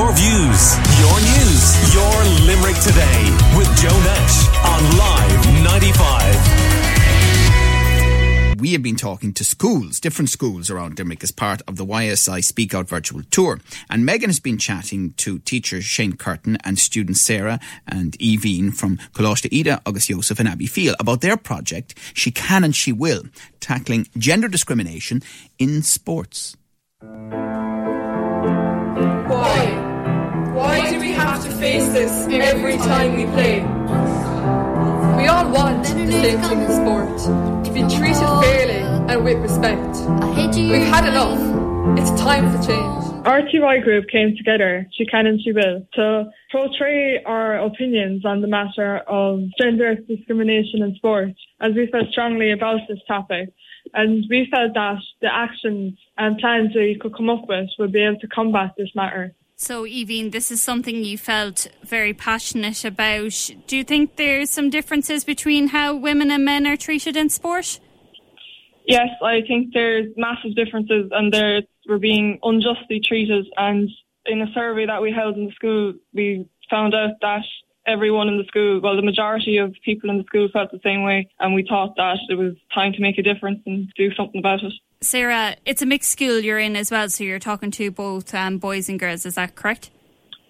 Your views, your news, your Limerick today with Joe Nash on Live 95. We have been talking to schools, different schools around Limerick as part of the YSI Speak Out virtual tour. And Megan has been chatting to teachers Shane Curtin and students Sarah and Evine from Coláiste Íde, agus Iosef and Abbeyfeale about their project, She Can and She Will, tackling gender discrimination in sports. Why? Do we have to face this every time we play? We all want the same thing in sport to be treated fairly and with respect. We've had enough. It's time for change. Our TY group came together, she can and she will, to portray our opinions on the matter of gender discrimination in sport, as we felt strongly about this topic. And we felt that the actions and plans we could come up with would be able to combat this matter. So, Evine, this is something you felt very passionate about. Do you think there's some differences between how women and men are treated in sport? Yes, I think there's massive differences and there we're being unjustly treated. And in a survey that we held in the school, we found out that everyone in the school, well, the majority of people in the school felt the same way. And we thought that it was time to make a difference and do something about it. Sarah, it's a mixed school you're in as well, so you're talking to both um, boys and girls, is that correct?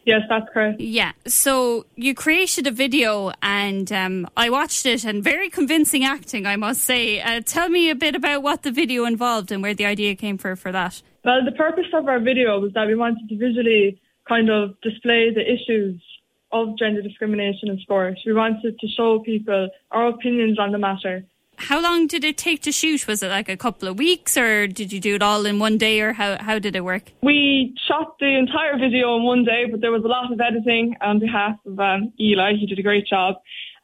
Yes, that's correct. Yeah. So you created a video and um, I watched it and very convincing acting, I must say. Uh, tell me a bit about what the video involved and where the idea came for, for that. Well, the purpose of our video was that we wanted to visually kind of display the issues of gender discrimination in sport. We wanted to show people our opinions on the matter how long did it take to shoot? Was it like a couple of weeks or did you do it all in one day or how, how did it work? We shot the entire video in one day, but there was a lot of editing on behalf of um, Eli. He did a great job.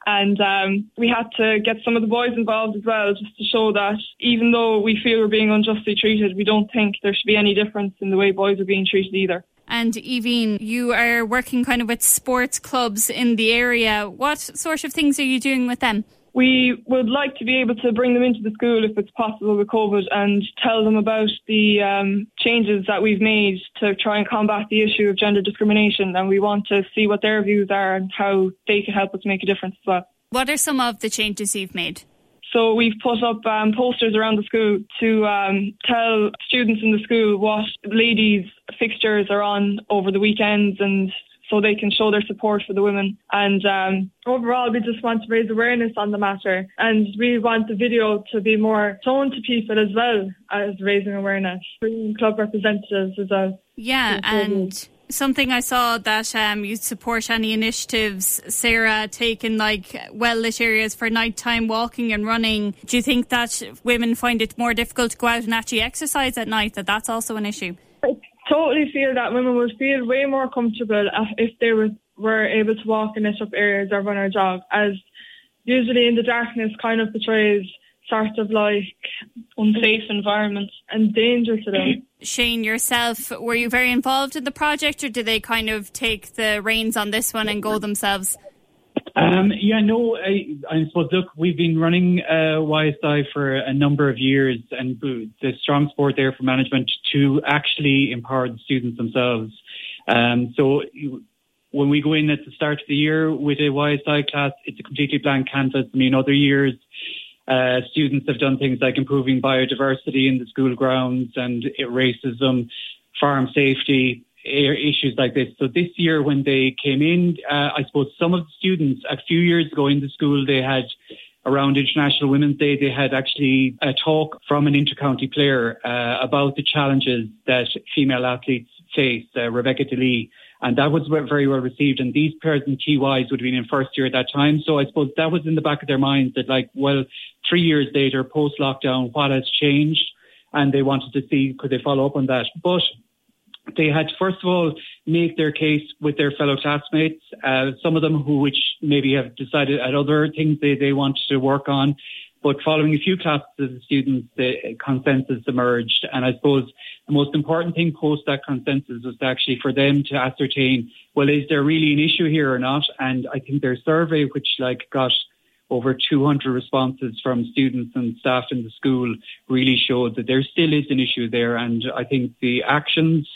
And um, we had to get some of the boys involved as well, just to show that even though we feel we're being unjustly treated, we don't think there should be any difference in the way boys are being treated either. And Evine, you are working kind of with sports clubs in the area. What sort of things are you doing with them? We would like to be able to bring them into the school if it's possible with COVID and tell them about the um, changes that we've made to try and combat the issue of gender discrimination. And we want to see what their views are and how they can help us make a difference as well. What are some of the changes you've made? So we've put up um, posters around the school to um, tell students in the school what ladies' fixtures are on over the weekends and so they can show their support for the women. And um, overall, we just want to raise awareness on the matter. And we want the video to be more shown to people as well as raising awareness, bringing club representatives as well. Yeah, and something I saw that um, you support any initiatives, Sarah, taking like well lit areas for nighttime walking and running. Do you think that women find it more difficult to go out and actually exercise at night? That that's also an issue totally feel that women would feel way more comfortable if they were, were able to walk in lit up areas or run or jog, as usually in the darkness kind of portrays sort of like unsafe environments and danger to them. Shane, yourself, were you very involved in the project or did they kind of take the reins on this one and go themselves? Um, yeah, no, I, I, suppose, look, we've been running uh, YSI for a number of years and the strong support there for management to actually empower the students themselves. Um, so when we go in at the start of the year with a YSI class, it's a completely blank canvas. I mean, other years, uh, students have done things like improving biodiversity in the school grounds and racism, farm safety, issues like this. So this year, when they came in, uh, I suppose some of the students a few years ago in the school they had around International Women's Day, they had actually a talk from an intercounty player uh, about the challenges that female athletes face, uh, Rebecca DeLee. And that was very well received. And these pairs and TYs would have been in first year at that time. So I suppose that was in the back of their minds that like, well, three years later, post lockdown, what has changed? And they wanted to see, could they follow up on that? But they had to first of all make their case with their fellow classmates. Uh, some of them who, which maybe have decided at other things they, they wanted to work on. But following a few classes of students, the consensus emerged. And I suppose the most important thing post that consensus was actually for them to ascertain, well, is there really an issue here or not? And I think their survey, which like got over 200 responses from students and staff in the school really showed that there still is an issue there. And I think the actions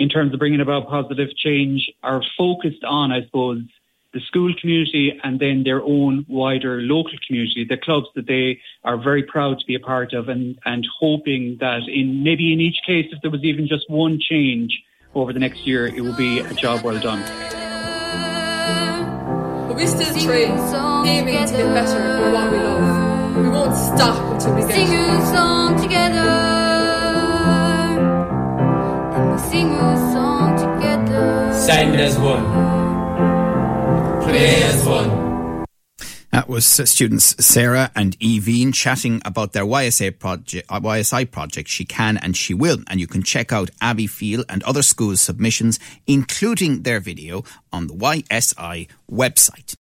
in terms of bringing about positive change are focused on, I suppose, the school community and then their own wider local community, the clubs that they are very proud to be a part of and, and hoping that in maybe in each case, if there was even just one change over the next year, it will be a job well done. But we still train, aiming to get better at what we love. We won't stop until we get Sing a song together. Sing a song together. Sound as one. Play as one. That was students Sarah and Evine chatting about their YSA project, uh, YSI project. She can and she will. And you can check out Abbeyfeale and other schools' submissions, including their video, on the YSI website.